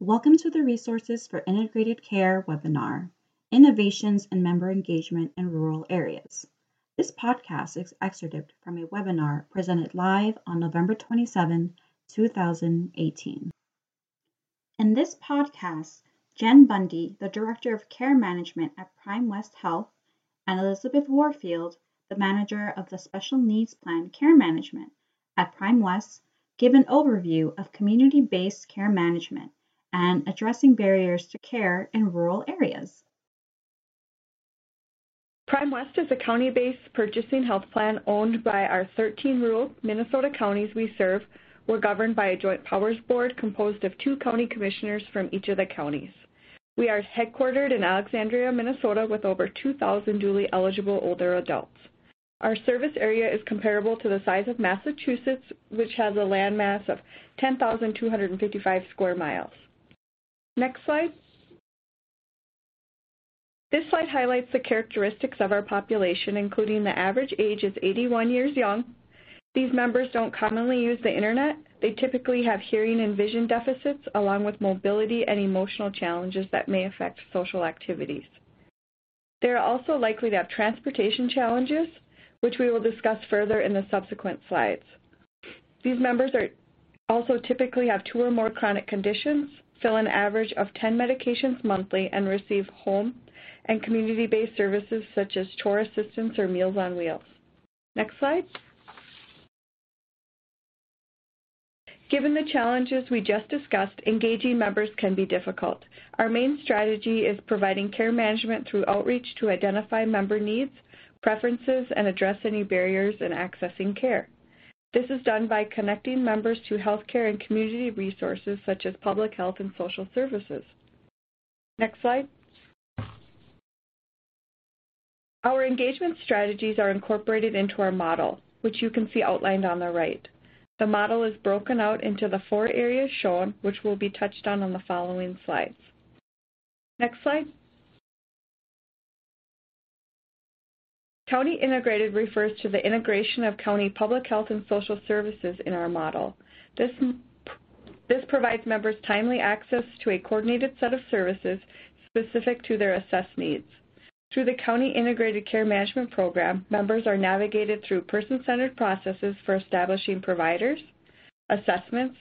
Welcome to the Resources for Integrated Care webinar, Innovations in Member Engagement in Rural Areas. This podcast is excerpted from a webinar presented live on November 27, 2018. In this podcast, Jen Bundy, the Director of Care Management at Prime West Health, and Elizabeth Warfield, the Manager of the Special Needs Plan Care Management at Prime West, give an overview of community-based care management and addressing barriers to care in rural areas. Prime West is a county-based purchasing health plan owned by our 13 rural Minnesota counties we serve. We're governed by a joint powers board composed of two county commissioners from each of the counties. We are headquartered in Alexandria, Minnesota with over 2,000 dually eligible older adults. Our service area is comparable to the size of Massachusetts, which has a landmass of 10,255 square miles. Next slide. This slide highlights the characteristics of our population, including the average age is 81 years young. These members don't commonly use the internet. They typically have hearing and vision deficits, along with mobility and emotional challenges that may affect social activities. They are also likely to have transportation challenges, which we will discuss further in the subsequent slides. These members are also typically have two or more chronic conditions, fill an average of 10 medications monthly, and receive home and community-based services such as chore assistance or Meals on Wheels. Next slide. Given the challenges we just discussed, engaging members can be difficult. Our main strategy is providing care management through outreach to identify member needs, preferences, and address any barriers in accessing care. This is done by connecting members to healthcare and community resources such as public health and social services. Next slide. Our engagement strategies are incorporated into our model, which you can see outlined on the right. The model is broken out into the four areas shown, which will be touched on on the following slides. Next slide. County integrated refers to the integration of county public health and social services in our model. This, this provides members timely access to a coordinated set of services specific to their assessed needs. Through the County Integrated Care Management Program, members are navigated through person-centered processes for establishing providers, assessments,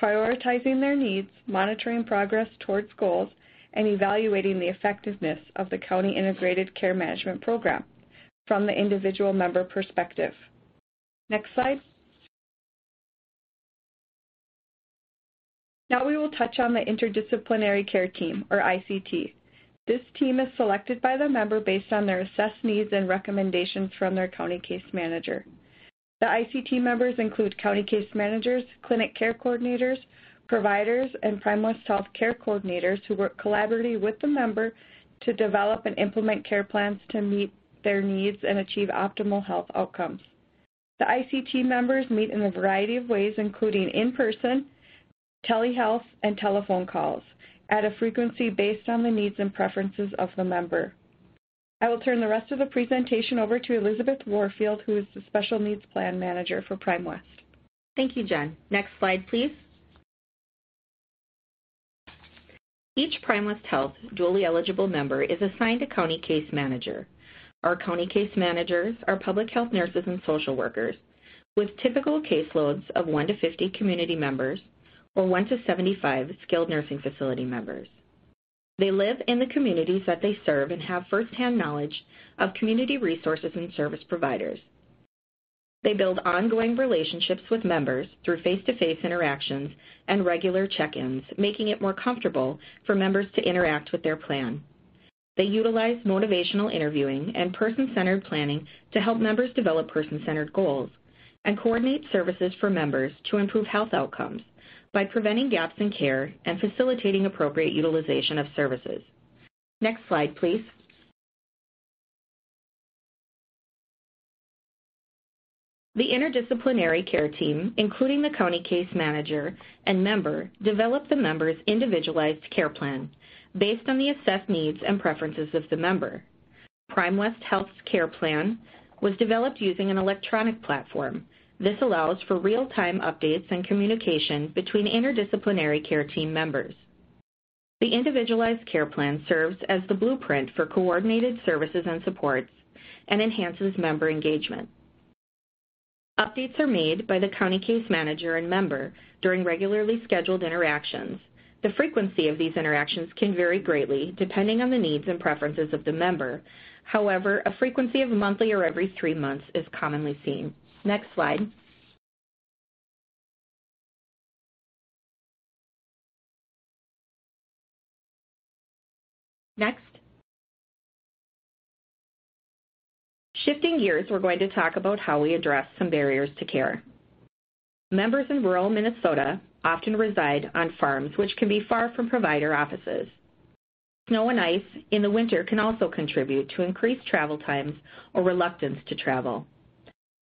prioritizing their needs, monitoring progress towards goals, and evaluating the effectiveness of the County Integrated Care Management Program from the individual member perspective. Next slide. Now we will touch on the Interdisciplinary Care Team, or ICT. This team is selected by the member based on their assessed needs and recommendations from their county case manager. The ICT members include county case managers, clinic care coordinators, providers, and Prime West Health care coordinators who work collaboratively with the member to develop and implement care plans to meet their needs and achieve optimal health outcomes. The ICT members meet in a variety of ways, including in-person, telehealth, and telephone calls at a frequency based on the needs and preferences of the member. I will turn the rest of the presentation over to Elizabeth Warfield, who is the Special Needs Plan Manager for Prime West. Thank you, Jen. Next slide, please. Each Prime West Health dually eligible member is assigned a county case manager. Our county case managers are public health nurses and social workers with typical caseloads of 1 to 50 community members or 1 to 75 skilled nursing facility members. They live in the communities that they serve and have firsthand knowledge of community resources and service providers. They build ongoing relationships with members through face-to-face -face interactions and regular check-ins, making it more comfortable for members to interact with their plan. They utilize motivational interviewing and person-centered planning to help members develop person-centered goals and coordinate services for members to improve health outcomes by preventing gaps in care and facilitating appropriate utilization of services. Next slide, please. The interdisciplinary care team, including the county case manager and member, develop the member's individualized care plan based on the assessed needs and preferences of the member. Prime West Health's care plan was developed using an electronic platform. This allows for real-time updates and communication between interdisciplinary care team members. The individualized care plan serves as the blueprint for coordinated services and supports and enhances member engagement. Updates are made by the county case manager and member during regularly scheduled interactions. The frequency of these interactions can vary greatly depending on the needs and preferences of the member. However, a frequency of monthly or every three months is commonly seen. Next slide. Next. Shifting gears, we're going to talk about how we address some barriers to care. Members in rural Minnesota often reside on farms, which can be far from provider offices. Snow and ice in the winter can also contribute to increased travel times or reluctance to travel.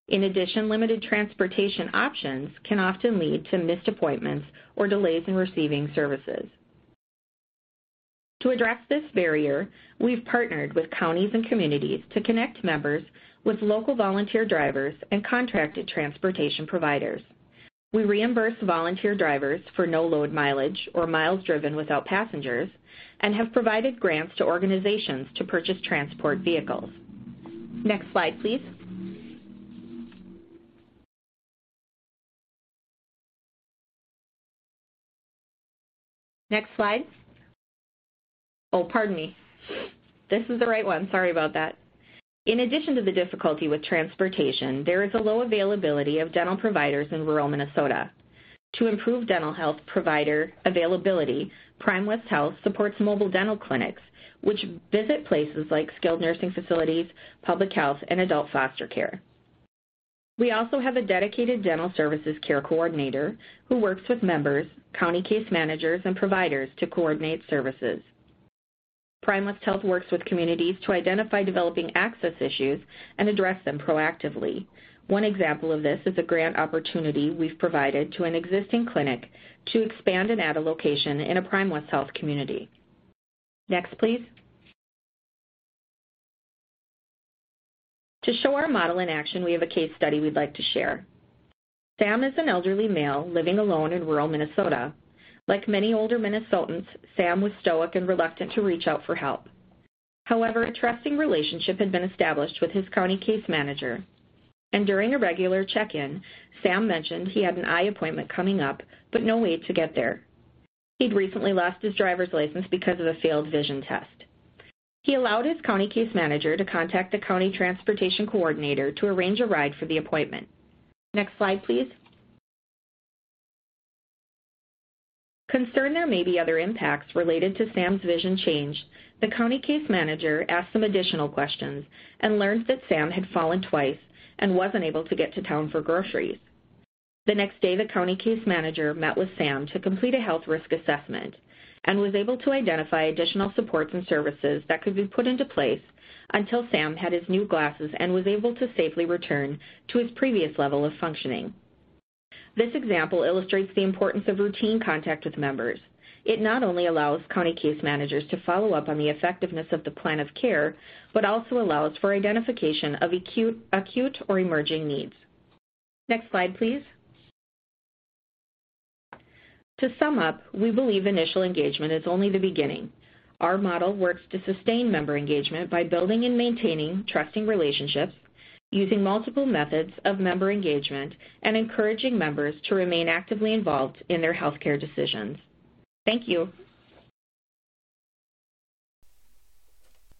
In addition, limited transportation options can often lead to missed appointments or delays in receiving services. To address this barrier, we've partnered with counties and communities to connect members with local volunteer drivers and contracted transportation providers. We reimburse volunteer drivers for no load mileage or miles driven without passengers and have provided grants to organizations to purchase transport vehicles. Next slide, please. Next slide. Oh, pardon me. This is the right one. Sorry about that. In addition to the difficulty with transportation, there is a low availability of dental providers in rural Minnesota. To improve dental health provider availability, Prime West Health supports mobile dental clinics, which visit places like skilled nursing facilities, public health, and adult foster care. We also have a dedicated dental services care coordinator who works with members, county case managers, and providers to coordinate services. Prime West Health works with communities to identify developing access issues and address them proactively. One example of this is a grant opportunity we've provided to an existing clinic to expand and add a location in a Prime West Health community. Next, please. To show our model in action, we have a case study we'd like to share. Sam is an elderly male living alone in rural Minnesota. Like many older Minnesotans, Sam was stoic and reluctant to reach out for help. However, a trusting relationship had been established with his county case manager, and during a regular check-in, Sam mentioned he had an eye appointment coming up, but no way to get there. He'd recently lost his driver's license because of a failed vision test. He allowed his county case manager to contact the county transportation coordinator to arrange a ride for the appointment. Next slide, please. Concerned there may be other impacts related to Sam's vision change, the county case manager asked some additional questions and learned that Sam had fallen twice and wasn't able to get to town for groceries. The next day, the county case manager met with Sam to complete a health risk assessment and was able to identify additional supports and services that could be put into place until Sam had his new glasses and was able to safely return to his previous level of functioning. This example illustrates the importance of routine contact with members. It not only allows county case managers to follow up on the effectiveness of the plan of care, but also allows for identification of acute, acute or emerging needs. Next slide, please. To sum up, we believe initial engagement is only the beginning. Our model works to sustain member engagement by building and maintaining trusting relationships, using multiple methods of member engagement, and encouraging members to remain actively involved in their healthcare decisions. Thank you.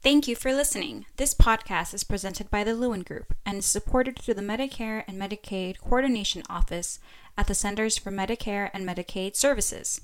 Thank you for listening. This podcast is presented by the Lewin Group and is supported through the Medicare and Medicaid Coordination Office at the Centers for Medicare and Medicaid Services.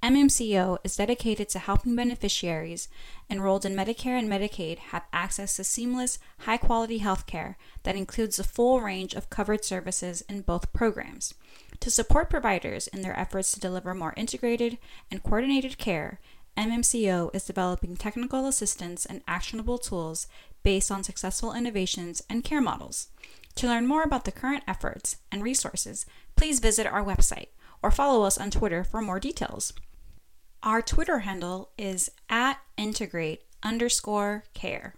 MMCO is dedicated to helping beneficiaries enrolled in Medicare and Medicaid have access to seamless, high quality health care that includes the full range of covered services in both programs. To support providers in their efforts to deliver more integrated and coordinated care, MMCO is developing technical assistance and actionable tools based on successful innovations and care models. To learn more about the current efforts and resources, please visit our website or follow us on Twitter for more details. Our Twitter handle is at integrate underscore care.